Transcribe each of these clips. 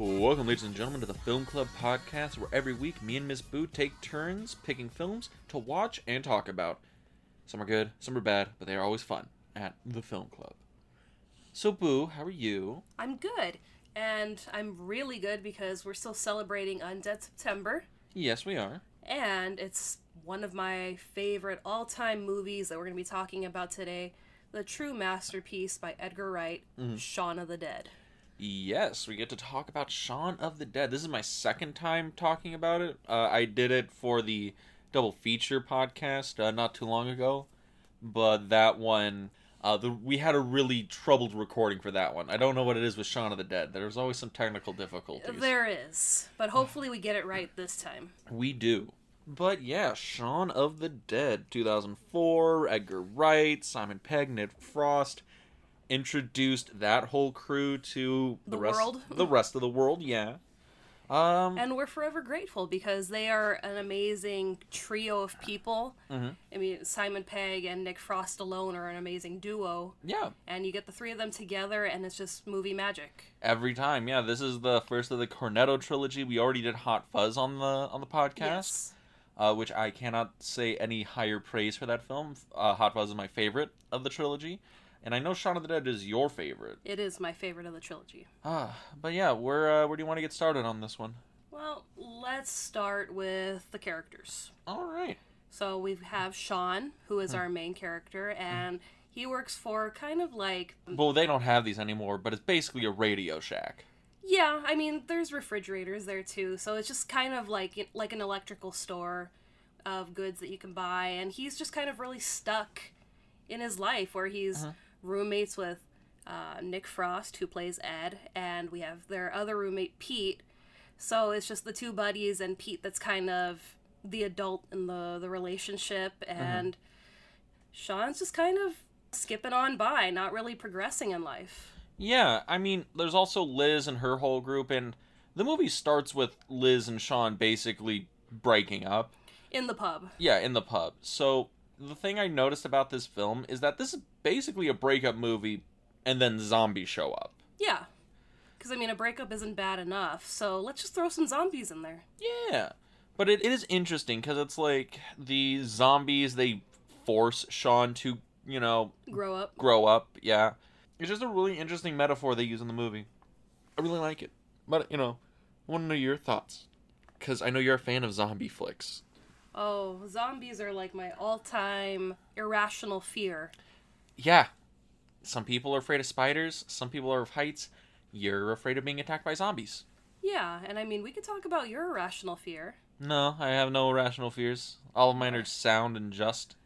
Welcome, ladies and gentlemen, to the Film Club podcast, where every week me and Miss Boo take turns picking films to watch and talk about. Some are good, some are bad, but they are always fun at the Film Club. So, Boo, how are you? I'm good. And I'm really good because we're still celebrating Undead September. Yes, we are. And it's one of my favorite all time movies that we're going to be talking about today the true masterpiece by Edgar Wright, mm-hmm. Shaun of the Dead. Yes, we get to talk about Shaun of the Dead. This is my second time talking about it. Uh, I did it for the double feature podcast uh, not too long ago, but that one, uh, the, we had a really troubled recording for that one. I don't know what it is with Shaun of the Dead. There's always some technical difficulties. There is. But hopefully we get it right this time. We do. But yeah, Shaun of the Dead, 2004, Edgar Wright, Simon Pegg, Nick Frost introduced that whole crew to the, The rest world. the rest of the world, yeah. Um And we're forever grateful because they are an amazing trio of people. Mhm. I mean, Simon Pegg and Nick Frost alone are an amazing duo. yeah, And you get the three of them together, and it's just movie magic. every time. Yeah, this is the first of the Cornetto trilogy. We already did Hot Fuzz on the on the podcast. Yes. uh, which I cannot say any higher praise for that film. Uh, Hot Fuzz is my favorite of the trilogy, and I know Shaun of the Dead is your favorite. It is my favorite of the trilogy. Ah, but yeah, where uh, where do you want to get started on this one? Well, let's start with the characters. All right. So we have Sean, who is Hmm. our main character, and he works for kind of like Well, they don't have these anymore, but it's basically a Radio Shack. yeah. I mean, there's refrigerators there too, so it's just kind of like like an electrical store of goods that you can buy, and he's just kind of really stuck in his life where he's roommates with uh, Nick Frost, who plays Ed, and we have their other roommate Pete. So it's just the two buddies and Pete that's kind of the adult in the the relationship, and Sean's just kind of skipping on by, not really progressing in life. Yeah, I mean, there's also Liz and her whole group, and the movie starts with Liz and Sean basically breaking up. In the pub. Yeah, in the pub. So the thing I noticed about this film is that this is basically a breakup movie, and then zombies show up. Yeah. Because, I mean, a breakup isn't bad enough, so let's just throw some zombies in there. Yeah, but it, it is interesting because it's like the zombies they force Sean to you know Grow up. grow up. Yeah, it's just a really interesting metaphor they use in the movie. I really like it, but you know, I want to know your thoughts because I know you're a fan of zombie flicks. Oh, zombies are like my all time irrational fear. Yeah, some people are afraid of spiders. Some people are of heights. You're afraid of being attacked by zombies. Yeah, and I mean, we could talk about your irrational fear. No, I have no irrational fears. All of mine are sound and just.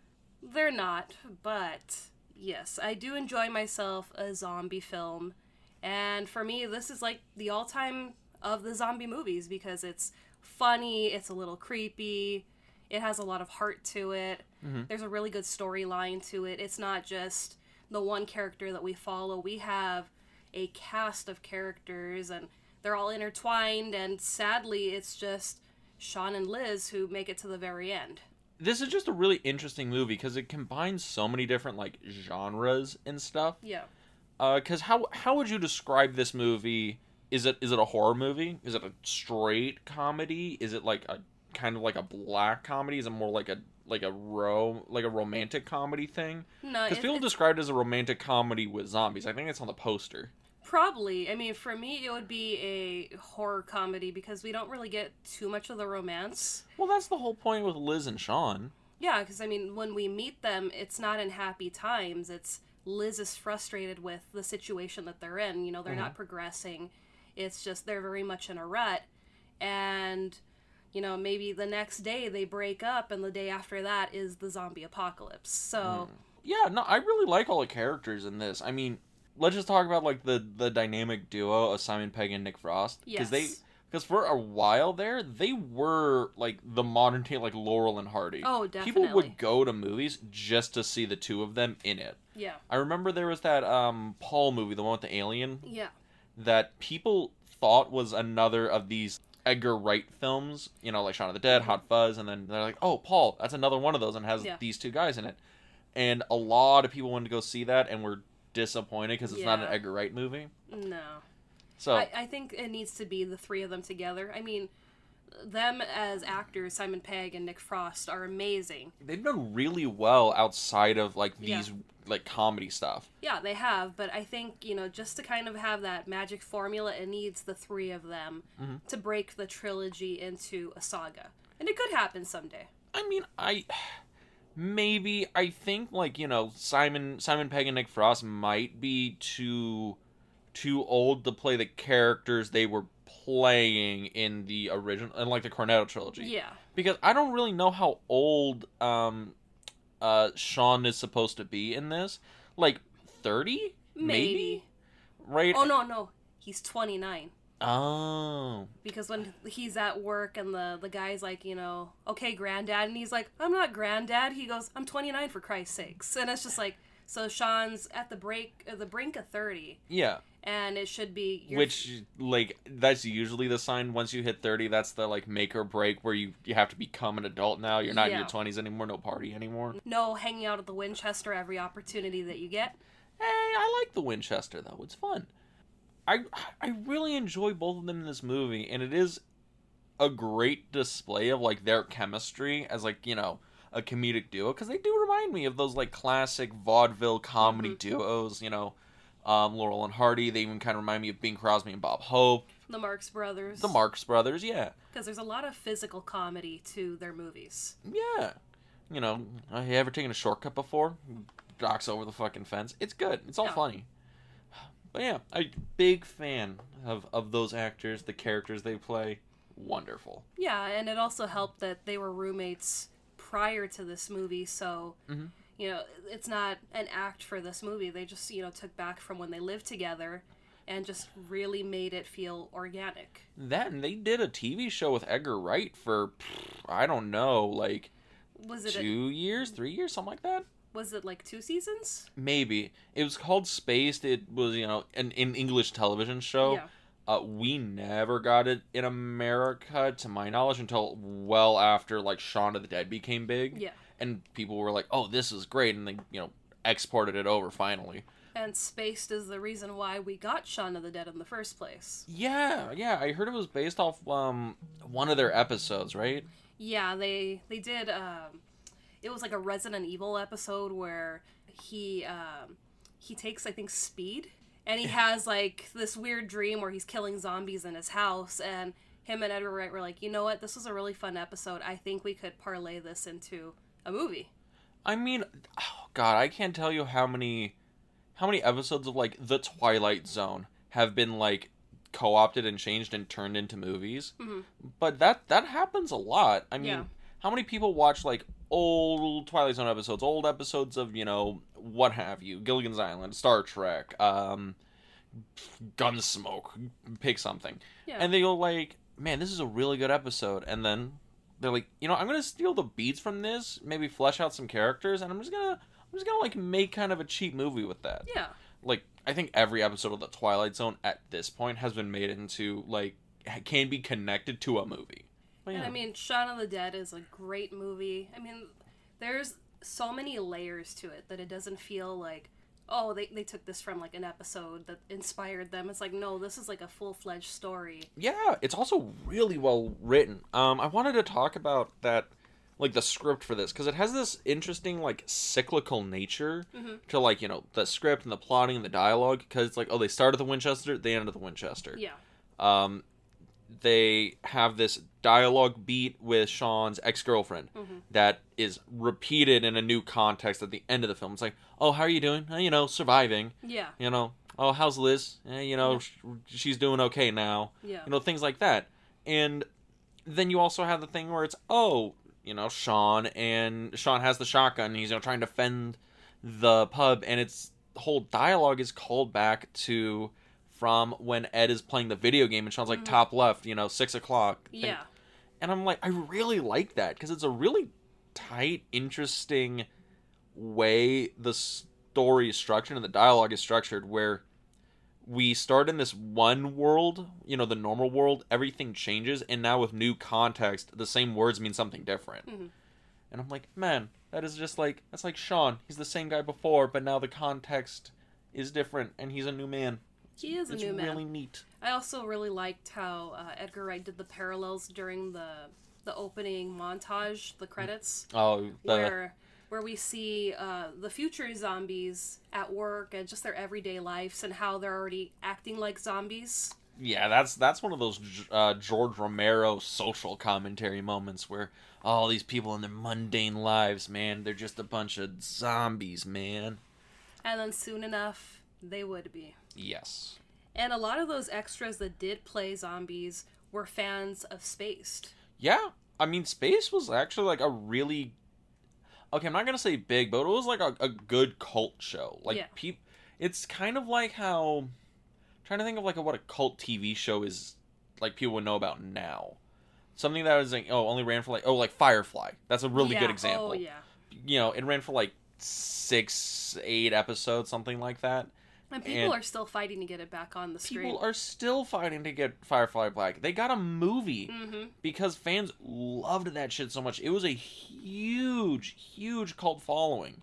They're not, but yes, I do enjoy myself a zombie film. And for me, this is like the all time of the zombie movies because it's funny, it's a little creepy, it has a lot of heart to it. Mm-hmm. There's a really good storyline to it. It's not just the one character that we follow, we have a cast of characters and they're all intertwined, and sadly, it's just Sean and Liz who make it to the very end. this is just a really interesting movie because it combines so many different like genres and stuff. Yeah. Uh, because how how would you describe this movie? Is it is it a horror movie? Is it a straight comedy? Is it like a kind of like a black comedy? Is it more like a like a ro like a romantic comedy thing? No, Because people it- describe it as a romantic comedy with zombies. I think it's on the poster. Probably. I mean, for me, it would be a horror comedy because we don't really get too much of the romance. Well, that's the whole point with Liz and Sean. Yeah, because I mean, when we meet them, it's not in happy times. It's Liz is frustrated with the situation that they're in. You know, they're not mm-hmm. progressing. It's just they're very much in a rut. And, you know, maybe the next day they break up, and the day after that is the zombie apocalypse. So, Yeah, no, I really like all the characters in this. I mean, let's just talk about like the the dynamic duo of Simon Pegg and Nick Frost because they because for a while there they were like the modern day like Laurel and Hardy. Oh, definitely. People would go to movies just to see the two of them in it. yeah. I remember there was that um Paul movie, the one with the alien, Yeah. that people thought was another of these Edgar Wright films, you know, like Shaun of the Dead, mhm. Hot Fuzz, and then they're like, "Oh, Paul, that's another one of those and has Yeah. these two guys in it." And a lot of people wanted to go see that and were disappointed because it's not an Edgar Wright movie. No. So I, I think it needs to be the three of them together. I mean, them as actors, Simon Pegg and Nick Frost, are amazing. they've done really well outside of like Yeah. these like comedy stuff. Yeah, they have, but I think, you know, just to kind of have that magic formula, it needs the three of them Mm-hmm. to break the trilogy into a saga. And it could happen someday. I mean, I maybe I think like you know Simon Simon Pegg and Nick Frost might be too too old to play the characters they were playing in the original in like the Cornetto trilogy. Yeah. Because I don't really know how old um uh Sean is supposed to be in this. Like 30? Maybe. Right? Oh, no, no. He's 29. Oh. Because when he's at work and the, the guy's like, you know, okay, granddad. And he's like, I'm not granddad. He goes, I'm 29 for Christ's sakes. And it's just like, so Sean's at the break, uh, the brink of 30. Yeah. And it should be. Which like that's usually the sign once you hit 30 that's the like make or break where you you have to become an adult now. You're not in your 20s anymore, no party anymore. No hanging out at the Winchester every opportunity that you get. Hey, I like the Winchester though. It's fun. I I really enjoy both of them in this movie, and it is a great display of like their chemistry as like you know a comedic duo because they do remind me of those like classic vaudeville comedy duos. You know, um, Laurel and Hardy. They even kind of remind me of Bing Crosby and Bob Hope, The Marx Brothers. the Marx Brothers. Yeah, Because there's a lot of physical comedy to their movies. yeah. You know, have you ever taken a shortcut before? Docks over the fucking fence. It's good. It's all Yeah. funny. But yeah, a big fan of of those actors, the characters they play. Wonderful. Yeah, and it also helped that they were roommates prior to this movie, so Mhm. you know it's not an act for this movie. They just you know took back from when they lived together, and just really made it feel organic. That and they did a TV show with Edgar Wright for I don't know, like Was it a, two years, three years, something like that. was it like two seasons? Maybe it was called Spaced. It was you know an, an English television show. Yeah. Uh, we never got it in America, to my knowledge, until well after like Shaun of the Dead became big, Yeah. and people were like, "Oh, this is great," and they you know exported it over finally. And Spaced is the reason why we got Shaun of the Dead in the first place. Yeah, yeah, I heard it was based off um one of their episodes, right? Yeah, they they did. Um, it was like a Resident Evil episode where he um, he takes I think speed, and he has like this weird dream where he's killing zombies in his house, and him and Edgar Wright were like, you know what, this was a really fun episode. I think we could parlay this into a movie. I mean, oh god, I can't tell you how many how many episodes of like The Twilight Zone have been like co-opted and changed and turned into movies. Mhm. But that that happens a lot. I mean, Yeah. How many people watch like old Twilight Zone episodes, old episodes of, you know, what have you, Gilligan's Island, Star Trek, um Gunsmoke, pick something. Yeah. And they go like, "Man, this is a really good episode." And then they're like, "You know, I'm going to steal the beats from this, maybe flesh out some characters, and I'm just going to I'm just to like make kind of a cheap movie with that." yeah, Like I think every episode of the Twilight Zone at this point has been made into like can be connected to a movie. But, and. I mean, Shaun of the Dead is a great movie. I mean, there's so many layers to it that it doesn't feel like oh they, they took this from like an episode that inspired them it's like no this is like a full-fledged story Yeah, it's also really well written. Um, I wanted to talk about that, like the script for this, because it has this interesting like cyclical nature Mhm. to like you know the script and the plotting and the dialogue. Because it's like oh they start at the Winchester, they end at the Winchester. yeah Um, they have this dialogue beat with Sean's ex girlfriend Mhm. that is repeated in a new context at the end of the film. It's like oh how are you doing? "Eh, you know surviving. yeah You know oh how's Liz? Eh, you know Yeah. sh- she's doing okay now yeah you know things like that and then you also have the thing where it's oh you know sean and sean has the shotgun and he's you know trying to fend the pub and it's the whole dialogue is called back to from when ed is playing the video game and sean's like Mhm. top left you know six o'clock thing. yeah and i'm like i really like that because it's a really tight interesting way the story is structured and the dialogue is structured where we start in this one world, you know, the normal world, everything changes, and now with new context, the same words mean something different. Mhm. And I'm like, man, that is just like that's like Sean. He's the same guy before, but now the context is different, and he's a new man. He is a new man. really neat. I also really liked how uh, Edgar Wright did the parallels during the the opening montage, the credits, Oh, the, where where we see uh, the future zombies at work and just their everyday lives and how they're already acting like zombies. yeah, that's that's one of those uh, George Romero social commentary moments where all these people in their mundane lives, man, they're just a bunch of zombies, man. And then soon enough, they would be. Yes. And a lot of those extras that did play zombies were fans of Spaced. Yeah, I mean, Spaced was actually like a really okay. I'm not gonna say big, but it was like a, a good cult show. Like Yeah. peop, it's kind of like how trying to think of like a, what a cult TV show is like people would know about now. Something that was like oh only ran for like oh like Firefly. That's a really Yeah, good example. Oh yeah. You know, it ran for like six, eight episodes, something like that. And people And- are still fighting to get it back on the screen. People are still fighting to get Firefly Black. They got a movie hmm because fans loved that shit so much. It was a huge, huge cult following.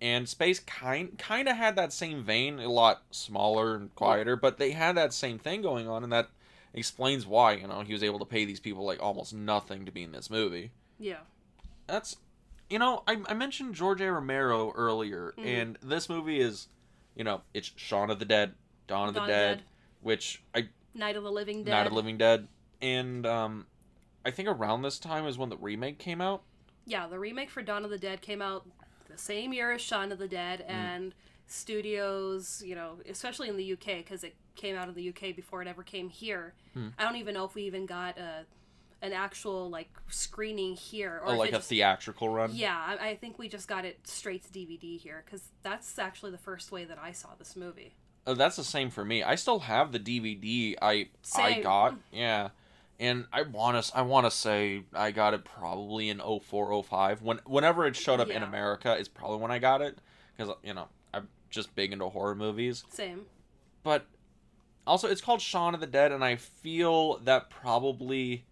And Spaced kind kind of had that same vein, a lot smaller and quieter, but they had that same thing going on, and that explains why you know he was able to pay these people like almost nothing to be in this movie. Yeah. That's, you know, I, I mentioned George A. Romero earlier, Mhm. and this movie is, you know, it's Shaun of the Dead, Dawn of the Dawn the Dead, Dead. which I Night of the Living Dead. Night of the Living Dead, and um, I think around this time is when the remake came out. Yeah, the remake for Dawn of the Dead came out the same year as Shaun of the Dead, Mm. and studios, you know, especially in the UK, because it came out in the UK before it ever came here. Hmm. I don't even know if we even got a, an actual like screening here, or if like a just- theatrical run. Yeah, I, I think we just got it straight to DVD here, because that's actually the first way that I saw this movie. Uh, that's the same for me. I still have the DVD I I got. Yeah. And I want to I want to say I got it probably in 04 05 when whenever it showed up in America is probably when I got it cuz you know, I'm just big into horror movies. Same. But also it's called Shaun of the Dead and I feel that probably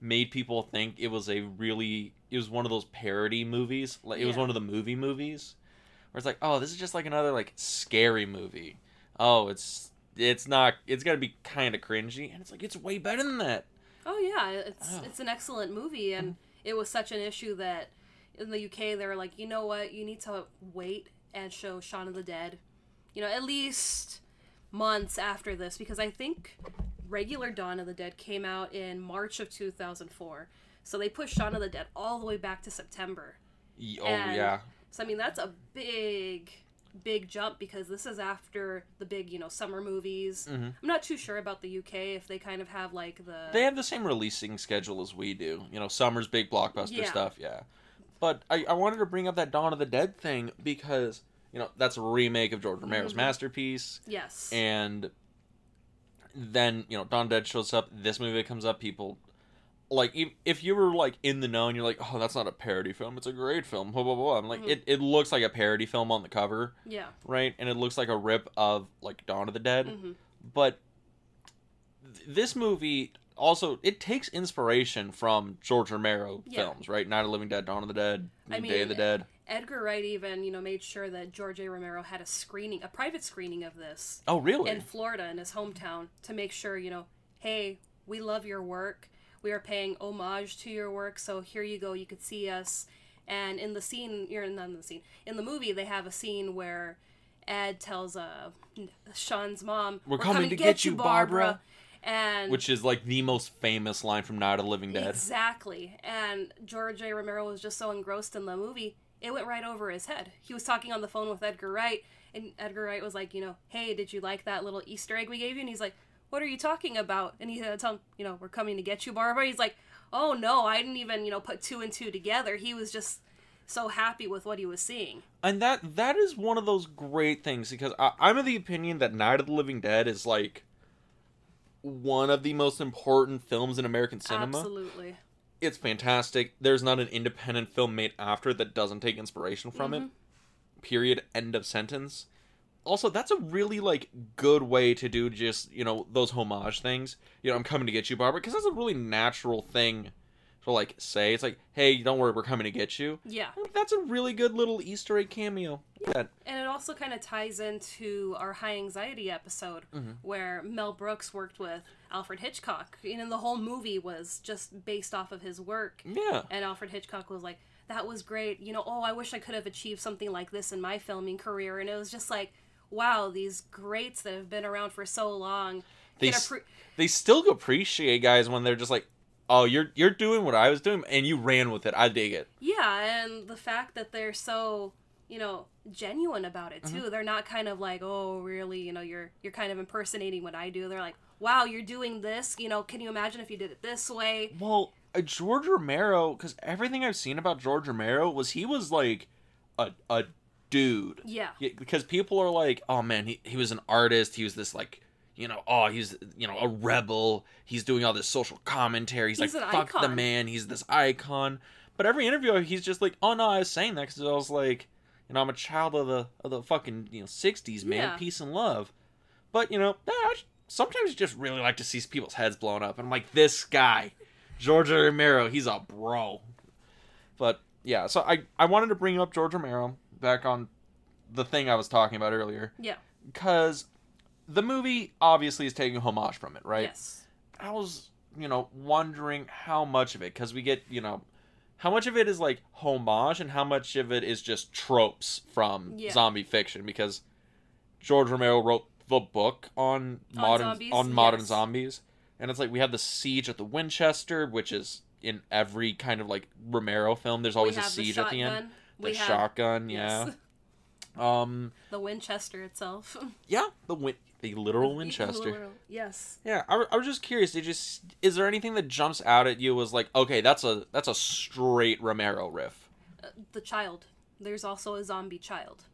made people think it was a really it was one of those parody movies. Like it was one of the movie movies where it's like, "Oh, this is just like another like scary movie." Oh, it's it's not it's got to be kind of cringy and it's like it's way better than that. Oh yeah, it's Oh. it's an excellent movie, and mm-hmm. it was such an issue that in the UK they were like, you know what, you need to wait and show Shaun of the Dead, you know, at least months after this because I think regular Dawn of the Dead came out in March of 2004, so they pushed Shaun of the Dead all the way back to September. Oh And- yeah. So I mean that's a big big jump because this is after the big you know summer movies. Mhm. I'm not too sure about the UK if they kind of have like the They have the same releasing schedule as we do. You know, summer's big blockbuster Yeah. stuff, yeah. But I, I wanted to bring up that Dawn of the Dead thing because, you know, that's a remake of George Romero's Mhm. masterpiece. yes And then, you know, Dawn of the Dead shows up, this movie comes up, people like if, if you were like in the know and you're like, Oh, that's not a parody film, it's a great film, blah blah blah. I'm like, Mhm. it, it looks like a parody film on the cover, yeah. right? And it looks like a rip of like Dawn of the Dead hmm but th- this movie also it takes inspiration from George Romero Yeah. films, right? Night of the Living Dead, Dawn of the Dead, I Day of the mean, Dead. Edgar Wright even, you know, made sure that George A. Romero had a screening, a private screening of this Oh, really? in Florida in his hometown to make sure, you know, hey, we love your work. We are paying homage to your work, so here you go. You could see us. And in the scene, you're not in the scene. In the movie, they have a scene where Ed tells uh, Sean's mom, We're coming to get you, Barbara." And Which is like the most famous line from Night of the Living Dead. Exactly. And George A. Romero was just so engrossed in the movie, it went right over his head. He was talking on the phone with Edgar Wright, and Edgar Wright was like, you know, hey, did you like that little Easter egg we gave you? And he's like, what are you talking about? And he had to tell him, you know, we're coming to get you, Barbara. He's like, oh no, I didn't even, you know, put two and two together. He was just so happy with what he was seeing. And that that is one of those great things because I, I'm of the opinion that Night of the Living Dead is like one of the most important films in American cinema. Absolutely. It's fantastic. There's not an independent film made after that doesn't take inspiration from it. Mhm. Period. End of sentence. Also, that's a really like good way to do just you know those homage things. You know, I'm coming to get you, Barbara, because that's a really natural thing to like say. It's like, hey, don't worry, we're coming to get you. Yeah. That's a really good little Easter egg cameo. Yeah, And it also kind of ties into our high anxiety episode Mm-hmm. where Mel Brooks worked with Alfred Hitchcock. You know, the whole movie was just based off of his work. Yeah. And Alfred Hitchcock was like, that was great. You know, oh, I wish I could have achieved something like this in my filming career. And it was just like, wow, these greats that have been around for so long. They appre- They still appreciate guys when they're just like, "Oh, you're you're doing what I was doing, and you ran with it. I dig it." Yeah, and the fact that they're so, you know, genuine about it too. They're not kind of like, "Oh, really, you know, you're you're kind of impersonating what I do." They're like, "Wow, you're doing this, you know, can you imagine if you did it this way?" Well, uh, George Romero, because everything I've seen about George Romero was he was like a a dude. Yeah. Yeah, because people are like, oh man, he, he was an artist. He was this like, you know, oh he's you know a rebel. He's doing all this social commentary. He's, He's like, fuck the man. He's this icon. But every interview, he's just like, oh no, I was saying that because I was like, you know, I'm a child of the of the fucking you know '60s man, Yeah. peace and love. But you know, I sometimes you just really like to see people's heads blown up. And I'm like, this guy, George Romero, he's a bro. But yeah, so I I wanted to bring up George Romero back on the thing I was talking about earlier Yeah. because the movie obviously is taking homage from it, right? Yes. I was, you know, wondering how much of it because we get, you know, how much of it is like homage and how much of it is just tropes from Yeah. zombie fiction because George Romero wrote the book on modern zombies? on modern Yes. zombies and it's like we have the siege at the Winchester which is in every kind of like Romero film there's always a siege the at the end the we have shotgun yeah yes, um the Winchester itself. yeah the win- the literal Winchester Literal- Yes. Yeah, I, I was just curious. Did just is there anything that jumps out at you was like, okay, that's a that's a straight Romero riff? Uh, the child. There's also a zombie child.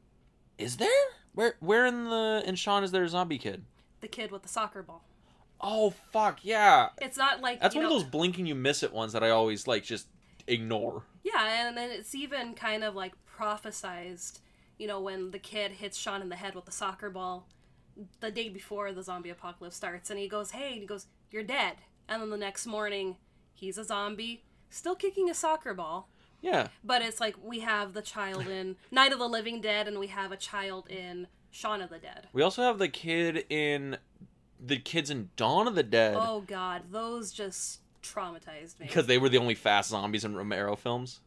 Is there? Where where in the in Sean is there a zombie kid? The kid with the soccer ball. Oh fuck yeah! It's not like That's one know, of those blinking you miss it ones that I always like just ignore. Yeah, and then it's even kind of like prophesized, you know, when the kid hits Sean in the head with the soccer ball the day before the zombie apocalypse starts, and he goes, Hey, and he goes, You're dead. And then the next morning, he's a zombie, still kicking a soccer ball. Yeah, But it's like we have the child in Night of the Living Dead, and we have a child in Shaun of the Dead. we also have the kid in the kids in Dawn of the Dead Oh god, those just traumatized me. because they were the only fast zombies in Romero films.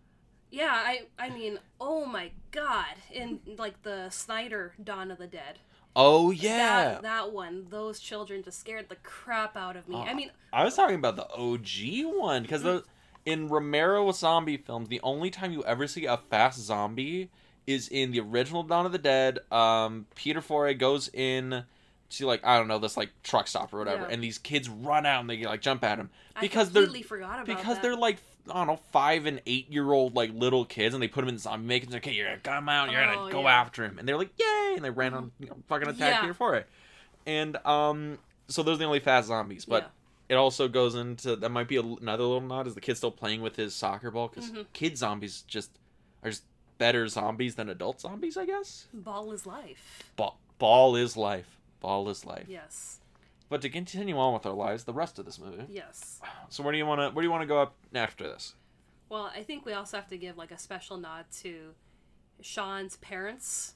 Yeah, I I mean, oh my god, in like the Snyder Dawn of the Dead. Oh yeah, That, that one, those children just scared the crap out of me. I Uh, mean, I was talking about the OG one because the in Romero zombie films, the only time you ever see a fast zombie is in the original Dawn of the Dead. Um, Peter Foray goes in to like I don't know this like truck stop or whatever, Yeah. and these kids run out and they like jump at him I because they're forgot about because that. they're like I don't know five and eight year old like little kids, and they put them in zombie makers. Okay, you're gonna come out, you're Oh, gonna go yeah. after him, and they're like yay, and they ran on you know, fucking attack Yeah. for it. and um so those are the only fast zombies, but Yeah. it also goes into that might be a, another little nod is the kid still playing with his soccer ball because Mhm. kid zombies just are just better zombies than adult zombies, I guess. ball is life. Ball, ball is life. Ball is life. Yes, But to continue on with our lives, the rest of this movie. yes. So where do you want to where do you want to go up after this? Well, I think we also have to give like a special nod to Sean's parents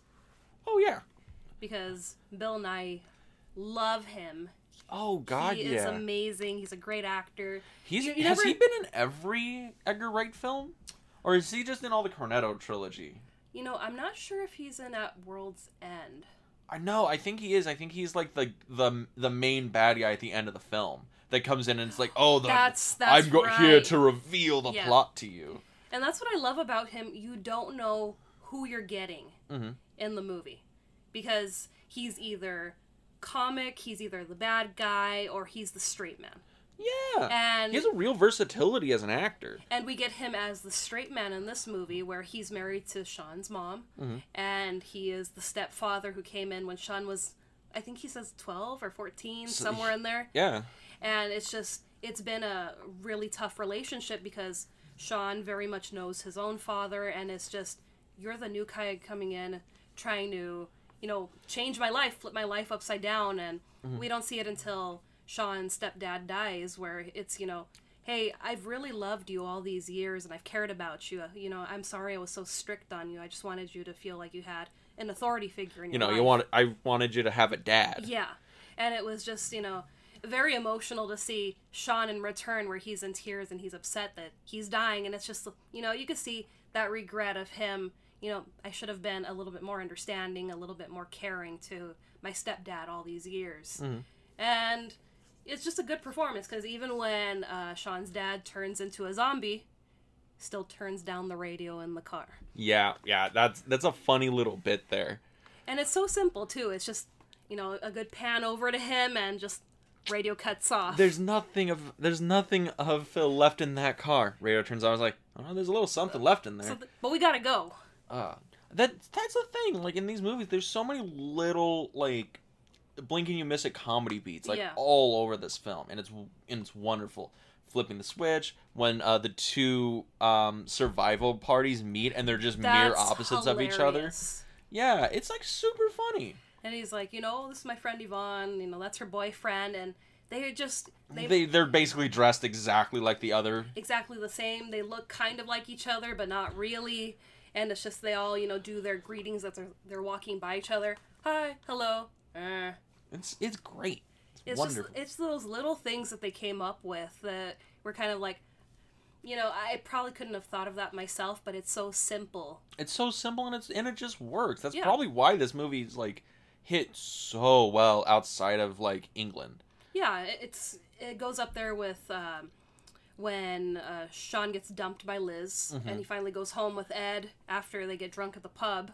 Oh yeah. because Bill Nighy love him. Oh God, he yeah. is amazing. He's a great actor. He's You- you has never- he been in every Edgar Wright film, or is he just in all the Cornetto trilogy? You know, I'm not sure if he's in At World's End. I know. I think he is. I think he's like the the the main bad guy at the end of the film that comes in and it's like, oh, the, That's that's I'm right. here to reveal the Yeah. plot to you. And that's what I love about him. You don't know who you're getting Mhm. in the movie because he's either comic, he's either the bad guy, or he's the straight man. Yeah, And he has a real versatility as an actor. and we get him as the straight man in this movie where he's married to Sean's mom. Mhm. and he is the stepfather who came in when Sean was I think he says 12 or 14 So- somewhere in there. Yeah, and it's just it's been a really tough relationship because Sean very much knows his own father and it's just you're the new guy coming in trying to you know change my life flip my life upside down. And we don't see it until Sean's stepdad dies where it's you know hey, I've really loved you all these years and I've cared about you. You know, I'm sorry I was so strict on you. I just wanted you to feel like you had an authority figure in You your know, life. you want I wanted you to have a dad. Yeah. And it was just, you know, very emotional to see Sean in return where he's in tears and he's upset that he's dying and it's just you know, you could see that regret of him, you know, I should have been a little bit more understanding, a little bit more caring to my stepdad all these years. Mm-hmm. And it's just a good performance because even when uh, Sean's dad turns into a zombie, still turns down the radio in the car. Yeah, yeah, that's that's a funny little bit there. And it's so simple too. It's just, you know, a good pan over to him and just radio cuts off. There's nothing of there's nothing of Phil left in that car. Radio turns on. I was like, oh, there's a little something left in there. So th- but we gotta go. Uh, that that's the thing. Like in these movies, there's so many little like blink and you miss it comedy beats like Yeah. all over this film, and it's and it's wonderful. Flipping the switch when uh, the two um, survival parties meet and they're just mere That's opposites of each other. Yeah, it's like super funny. And he's like, you know, this is my friend Yvonne. You know, that's her boyfriend, and they just they, They they're basically dressed exactly like the other. exactly the same. They look kind of like each other, but not really. And it's just they all you know do their greetings as they're they're walking by each other. Hi, hello. Uh, It's it's great. It's, it's wonderful. just it's those little things that they came up with that were kind of like you know i probably couldn't have thought of that myself but it's so simple it's so simple and it's and it just works. That's Yeah. probably why this movie's like hit so well outside of like England. yeah it's it goes up there with um, when uh, sean gets dumped by liz Mm-hmm. and he finally goes home with ed after they get drunk at the pub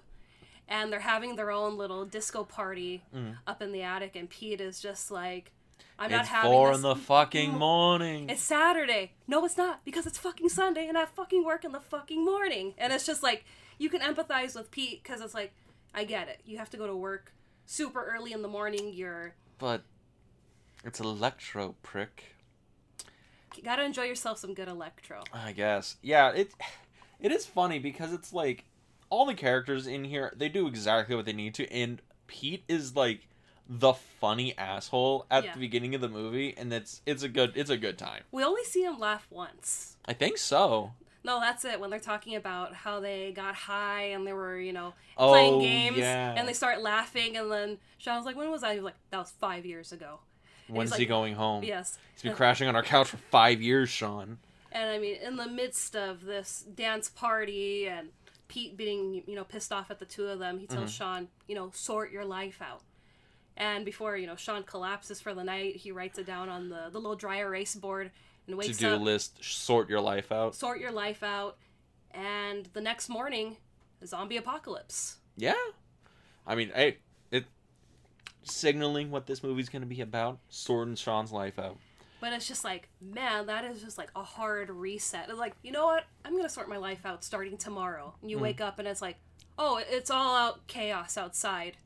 and they're having their own little disco party up in the attic and pete is just like i'm not Mm. it's having four this in the fucking morning. It's Saturday. No, it's not because it's fucking Sunday and I fucking work in the fucking morning. And it's just like you can empathize with Pete because it's like I get it. You have to go to work super early in the morning. You're but it's electro prick. you gotta enjoy yourself some good electro. I guess. Yeah, it it is funny because it's like all the characters in here they do exactly what they need to, and Pete is like the funny asshole at Yeah. the beginning of the movie, and it's it's a good it's a good time. We only see him laugh once. I think so. No, that's it. When they're talking about how they got high and they were, you know, Oh, playing games, yeah. and they start laughing, and then Sean was like, "When was that?" He was like, "That was five years ago." When's like- he going home? Yes. He's been crashing on our couch for five years, Sean. And I mean, in the midst of this dance party and Pete being, you know, pissed off at the two of them, he tells Mm-hmm. Sean, you know, sort your life out. And before, you know, Sean collapses for the night, he writes it down on the, the little dry erase board and waits. To wakes do up, list, sort your life out. sort your life out. And the next morning, zombie apocalypse. Yeah. I mean, hey, it signaling what this movie's gonna be about, sorting Sean's life out. But it's just like, man, that is just like a hard reset. It's like, you know what? I'm going to sort my life out starting tomorrow. And Mm. you wake up and it's like, oh, it's all out chaos outside.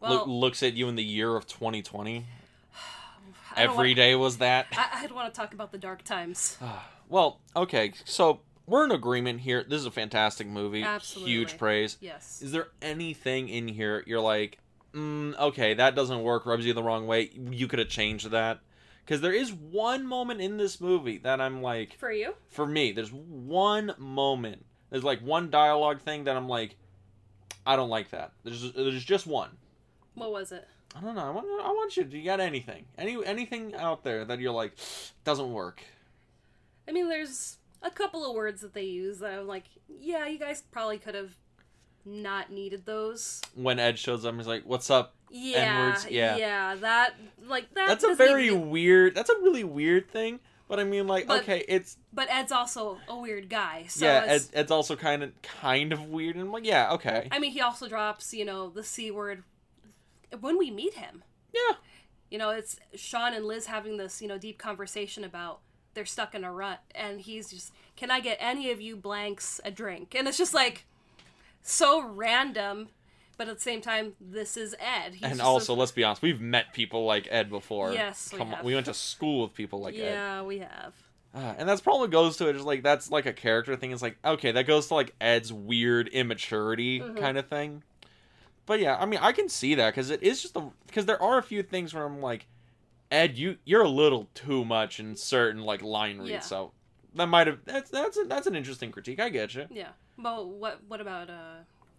Well, Look, looks at you in the year of 2020. I don't Every want- day was that. I, I'd want to talk about the dark times. Well, okay, so we're in agreement here. This is a fantastic movie. Absolutely. Huge praise. Yes. Is there anything in here you're like, mm, okay, that doesn't work, rubs you the wrong way? You could have changed that? Because there is one moment in this movie that I'm like, For you? for me, there's one moment. There's like one dialogue thing that I'm like, I don't like that. There's there's just one. What was it? I don't know. I want I want you. Do you got anything? Any anything out there that you're like doesn't work? I mean, there's a couple of words that they use that I'm like, yeah, you guys probably could have not needed those. When Ed shows up, he's like, "What's up?" Yeah, N-words, yeah. yeah, that like that. That's a very even- weird. That's a really weird thing. But I mean, like, But- okay, it's But Ed's also a weird guy, so yeah. Ed, it's, Ed's also kind of kind of weird, and I'm like, yeah, okay, I mean, he also drops, you know, the c word when we meet him. yeah, You know, it's Sean and Liz having this, you know, deep conversation about they're stuck in a rut, and he's just, "Can I get any of you blanks a drink?" And it's just like so random, but at the same time, this is Ed. He's and also, a- let's be honest, we've met people like Ed before. Yes, we come on, have. we went to school with people like Ed. yeah, we have. Uh, and that's probably goes to it. Just like that's like a character thing. It's like okay, that goes to like Ed's weird immaturity Mm-hmm. kind of thing. But yeah, I mean, I can see that because it is just because there are a few things where I'm like, Ed, you you're a little too much in certain like line reads. Yeah. So that might have that's that's a, that's an interesting critique. I get you. Yeah. But what what about uh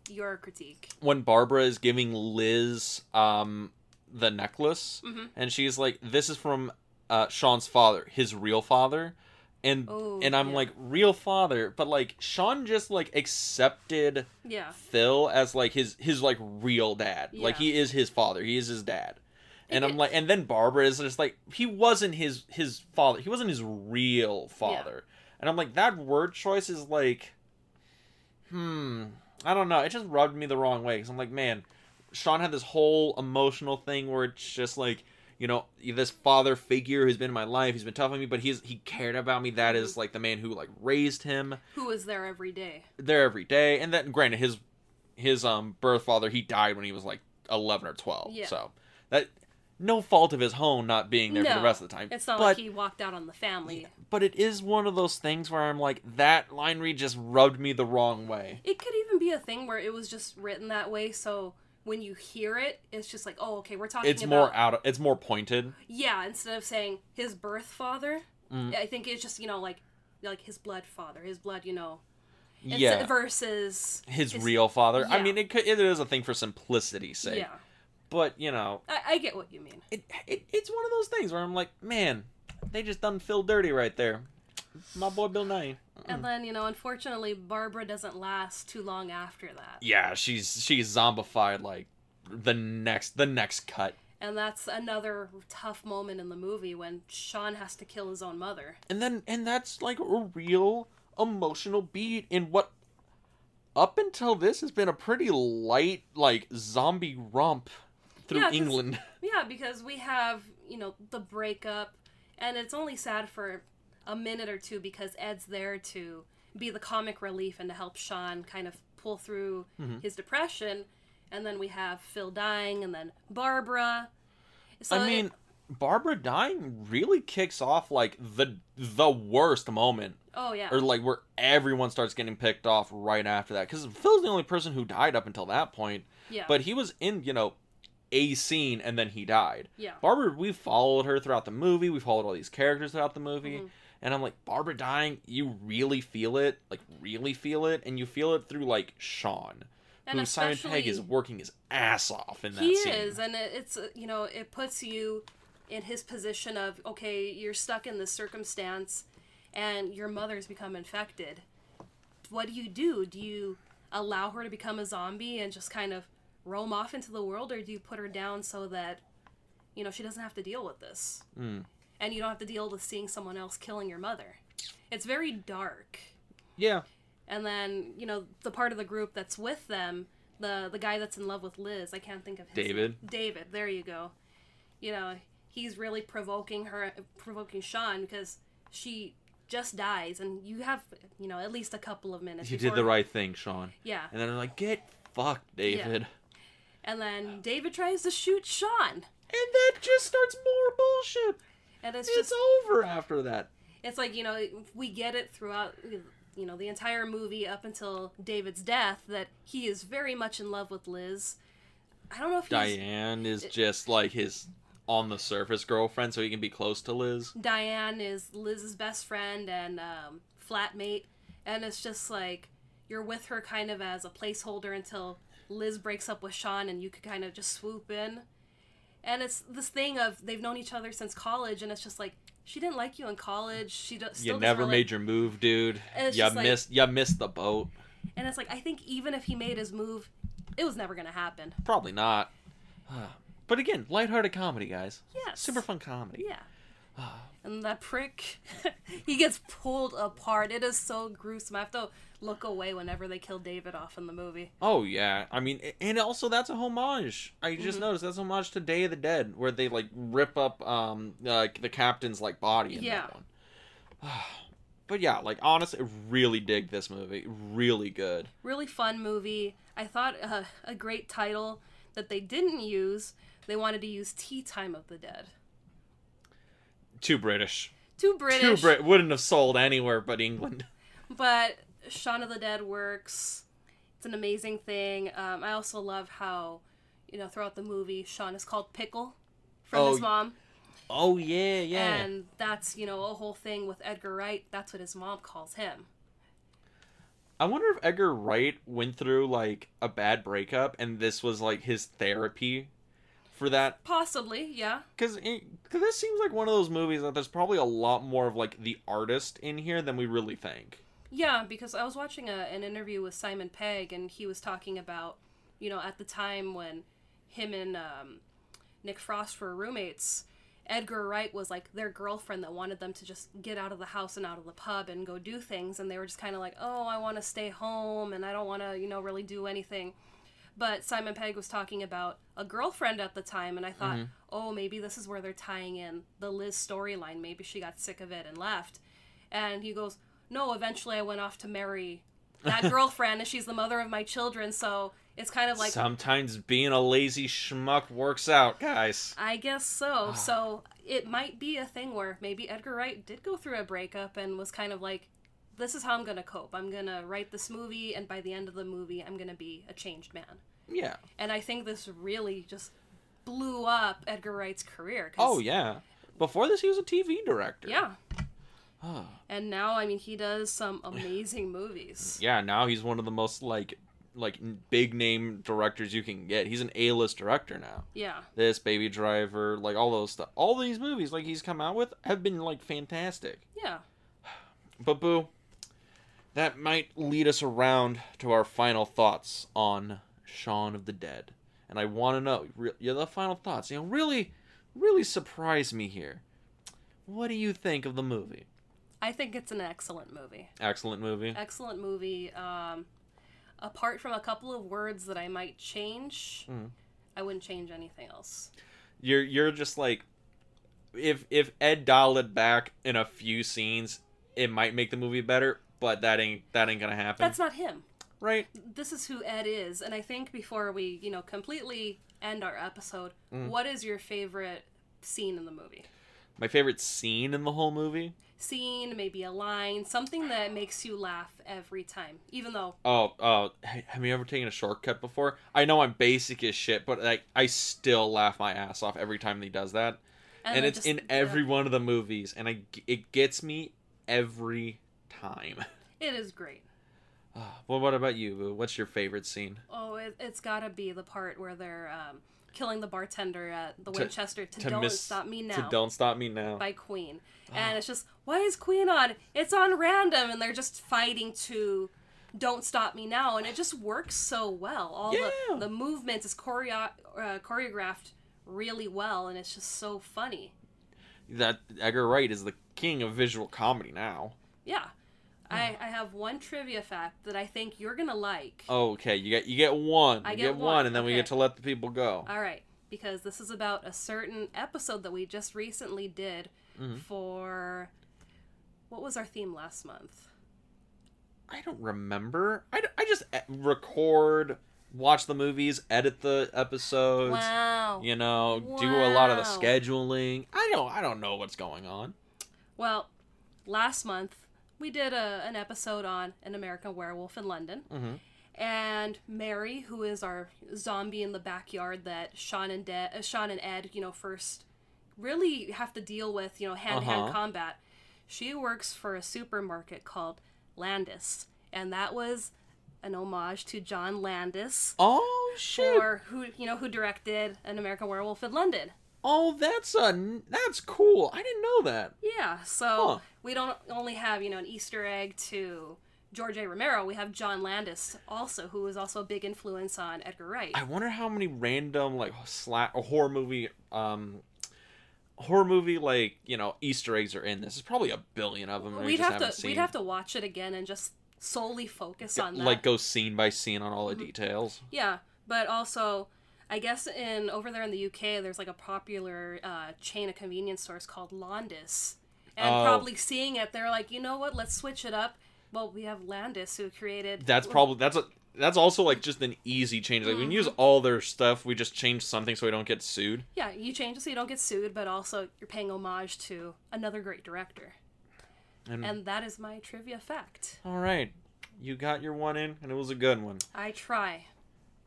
your critique? When Barbara is giving Liz um the necklace, Mhm. and she's like, "This is from uh, Sean's father, his real father," and Oh, and I'm yeah. like, "Real father," but like Sean just like accepted Yeah. Phil as like his his like real dad. Like he is his father. He is his dad. And It- I'm like, and then Barbara is just like, he wasn't his his father. He wasn't his real father. And I'm like, that word choice is like, hmm, I don't know. It just rubbed me the wrong way because I'm like, man, Sean had this whole emotional thing where it's just like, you know, this father figure who's been in my life. He's been tough on me, but he's he cared about me. That is like the man who like raised him Who was there every day? there every day and then granted his his um birth father he died when he was like 11 or 12 Yeah. so that no fault of his own not being there for the rest of the time It's not but like he walked out on the family. Yeah, but it is one of those things where i'm like that line read just rubbed me the wrong way It could even be a thing where it was just written that way, so when you hear it, it's just like, oh, okay, we're talking it's about more out of, it's more pointed yeah. Instead of saying his birth father, Mm. I think it's just you know like like his blood father, his blood, you know, It's- yeah versus his it's- real father i mean it could it is a thing for simplicity's sake yeah. but you know I, I get what you mean. it, it it's one of those things where i'm like man they just done Phil dirty right there my boy bill nighy. And then you know, unfortunately, Barbara doesn't last too long after that, yeah she's she's zombified like the next the next cut. And that's another tough moment in the movie when Sean has to kill his own mother. and then and that's like a real emotional beat in what up until this has been a pretty light like zombie romp through Yeah, 'cause- england. Yeah, because we have, you know, the breakup, and it's only sad for a minute or two because Ed's there to be the comic relief and to help Sean kind of pull through Mhm. his depression. And then we have Phil dying, and then Barbara. So i it- mean barbara dying really kicks off like the the worst moment oh yeah, or like where everyone starts getting picked off right after that because phil's the only person who died up until that point yeah, but he was in you know a scene and then he died yeah, Barbara, we followed her throughout the movie. We followed all these characters throughout the movie. Mhm. And I'm like, Barbara dying, you really feel it. Like, really feel it. And you feel it through, like, Sean, and who Simon Pegg is working his ass off in that he scene. is, and it's you know it puts you in his position of okay, you're stuck in this circumstance, and your mother's become infected. What do you do? Do you allow her to become a zombie and just kind of roam off into the world, or do you put her down so that you know she doesn't have to deal with this, Mm. And you don't have to deal with seeing someone else killing your mother? It's very dark Yeah. and then you know the part of the group that's with them the the guy that's in love with liz i can't think of his David? name. david there you go you know he's really provoking her provoking sean because she just dies and you have you know at least a couple of minutes You did the right thing, Sean. yeah And then they're like, get fucked, David. and then david tries to shoot sean And that just starts more bullshit. And it's It's just over after that. it's like you know we get it throughout you know the entire movie up until david's death that he is very much in love with liz i don't know if he's Diane is just like his on the surface girlfriend so he can be close to Liz. Diane is Liz's best friend and um, flatmate, and it's just like you're with her kind of as a placeholder until Liz breaks up with Sean, and you could kind of just swoop in. And it's this thing of they've known each other since college, and it's just like she didn't like you in college. She does, You never made your move, dude. You just like- missed you missed the boat. And it's like I think even if he made his move, it was never gonna happen. Probably not. But again, lighthearted comedy, guys. Yes. Super fun comedy. Yeah. And that prick, he gets pulled apart. It is so gruesome. I have to look away whenever they kill David off in the movie. Oh yeah, I mean, and also that's a homage. I just Mhm. noticed that's a homage to Day of the Dead, where they like rip up um uh, the captain's like body in Yeah. that one. but yeah, like honestly, I really dig this movie. Really good. Really fun movie. I thought uh, a great title that they didn't use. They wanted to use Tea Time of the Dead. Too British. Too British. Too Brit wouldn't have sold anywhere but England. but Shaun of the Dead works. It's an amazing thing. Um, I also love how, you know, throughout the movie, Shaun is called Pickle from Oh, his mom. Oh yeah, yeah. And that's, you know, a whole thing with Edgar Wright. That's what his mom calls him. I wonder if Edgar Wright went through like a bad breakup and this was like his therapy for that Possibly, yeah. because because this seems like one of those movies that there's probably a lot more of like the artist in here than we really think. Yeah, because I was watching a, an interview with Simon Pegg, and he was talking about, you know, at the time when him and um, Nick Frost were roommates, Edgar Wright was like their girlfriend that wanted them to just get out of the house and out of the pub and go do things, and they were just kind of like, oh, I want to stay home and I don't want to, you know, really do anything. But Simon Pegg was talking about a girlfriend at the time, and I thought, oh, maybe this is where they're tying in the Liz storyline. Maybe she got sick of it and left. And he goes, no, eventually I went off to marry that girlfriend, and she's the mother of my children, so it's kind of like. Sometimes being a lazy schmuck works out, guys. I guess so. Ah. so it might be a thing where maybe Edgar Wright did go through a breakup and was kind of like, this is how I'm going to cope. I'm going to write this movie, and by the end of the movie, I'm going to be a changed man. Yeah. And I think this really just blew up Edgar Wright's career. Oh yeah. Before this, he was a TV director. Yeah. And now, I mean, he does some amazing movies. Yeah. Now he's one of the most like like big name directors you can get. He's an A list director now. Yeah. This Baby Driver, like all those stuff. All these movies like he's come out with have been like fantastic. Yeah. But boo, that might lead us around to our final thoughts on Shaun of the Dead. And I want to know, re- yeah, the final thoughts. You know, really, really surprise me here. What do you think of the movie? I think it's an excellent movie. Excellent movie. Excellent movie. Um, apart from a couple of words that I might change, Mhm. I wouldn't change anything else. You're you're just like, if if Ed dialed back in a few scenes, it might make the movie better. But that ain't that ain't gonna happen, That's not him. right? This is who Ed is, and I think before we, you know, completely end our episode, Mm. what is your favorite scene in the movie? My favorite scene in the whole movie. Scene, maybe a line, something that makes you laugh every time, even though Oh, oh, have you ever taken a shortcut before? I know I'm basic as shit, but like I still laugh my ass off every time he does that, and, I it's just- in yeah. every one of the movies, and I it gets me every time. It is great. well, what about you? What's your favorite scene? Oh, it, it's got to be the part where they're um, killing the bartender at the To- Winchester to, to Don't miss- Stop Me Now To don't stop me now. by Queen. And it's just, why is Queen on? It's on random, and they're just fighting to Don't Stop Me Now, and it just works so well. All Yeah. the, the movements is choreo- uh, choreographed really well, and it's just so funny. That Edgar Wright is the king of visual comedy now. Yeah. I, I have one trivia fact that I think you're going to like. Okay, you get you get one. I you get get one, one, and then we get to let the people go. All right, because this is about a certain episode that we just recently did Mhm. for what was our theme last month? I don't remember. I, d- I just e- record, watch the movies, edit the episodes. Wow. You know, do a lot of the scheduling. I don't. I don't know what's going on. Well, last month we did a, an episode on an American Werewolf in London, Mhm. and Mary, who is our zombie in the backyard that Shaun and De- uh, Shaun and Ed, you know, first really have to deal with, you know, hand to hand combat. She works for a supermarket called Landis, and that was an homage to John Landis, Oh shit! or who you know who directed an American Werewolf in London. Oh, that's a that's cool. I didn't know that. Yeah, so Huh. we don't only have, you know, an Easter egg to George A. Romero, we have John Landis also, who is also a big influence on Edgar Wright. I wonder how many random like sla- horror movie um horror movie like you know Easter eggs are in this. There's probably a billion of them. we'd have to seen. we'd have to watch it again and just solely focus on that. like go scene by scene on all the Mm-hmm. details. yeah, but also I guess in over there in the UK there's like a popular uh, chain of convenience stores called Landis. And Oh. probably seeing it, they're like, you know what? Let's switch it up. Well, we have Landis who created. That's probably that's a that's also like just an easy change. Like we can Mm-hmm. use all their stuff. We just change something so we don't get sued. Yeah, you change it so you don't get sued, but also you're paying homage to another great director. And, And that is my trivia fact. all right, you got your one in, and it was a good one. I try.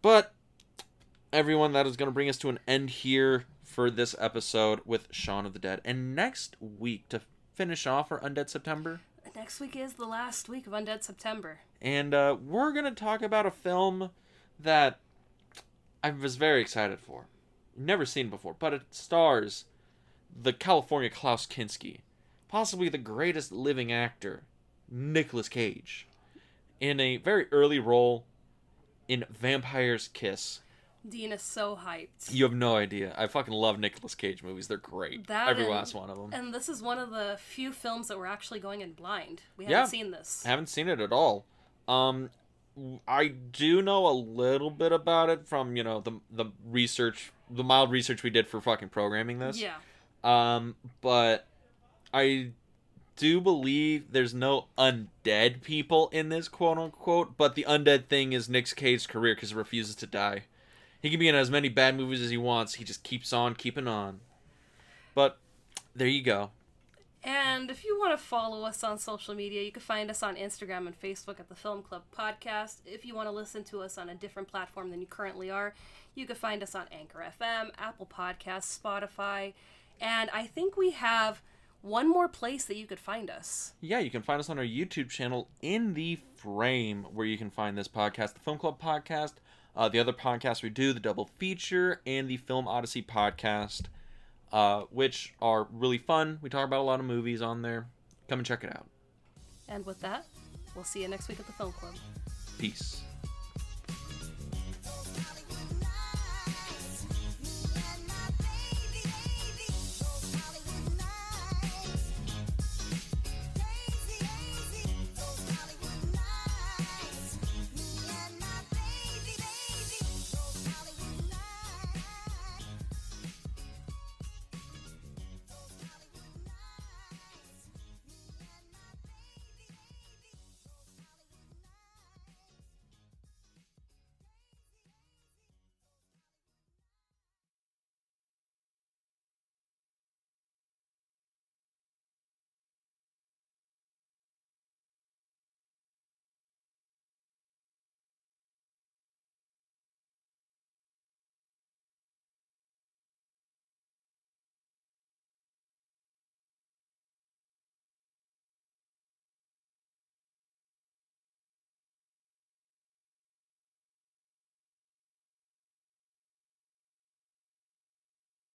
But everyone, that is going to bring us to an end here for this episode with Shaun of the Dead. And next week, to finish off our Undead September, Next week is the last week of Undead September. and uh, we're going to talk about a film that I was very excited for. Never seen before, but it stars the California Klaus Kinski, possibly the greatest living actor, Nicolas Cage, in a very early role in Vampire's Kiss. Dean is so hyped. You have no idea. I fucking love Nicolas Cage movies. They're great. That Every and- last one of them. And this is one of the few films that we're actually going in blind. We haven't seen this. I haven't seen it at all. Um, I do know a little bit about it from you know the the research, the mild research we did for fucking programming this. Yeah. Um, but I do believe there's no undead people in this quote unquote. But the undead thing is Nick Cage's career because he refuses to die. He can be in as many bad movies as he wants. He just keeps on keeping on. But there you go. And if you want to follow us on social media, you can find us on Instagram and Facebook at the Film Club Podcast. If you want to listen to us on a different platform than you currently are, you can find us on Anchor FM, Apple Podcasts, Spotify, and I think we have one more place that you could find us. Yeah, you can find us on our YouTube channel in the frame where you can find this podcast, the Film Club podcast, uh, the other podcast we do, the double feature, and the Film Odyssey podcast, uh, which are really fun. We talk about a lot of movies on there. Come and check it out. And with that, we'll see you next week at the Film Club. Peace.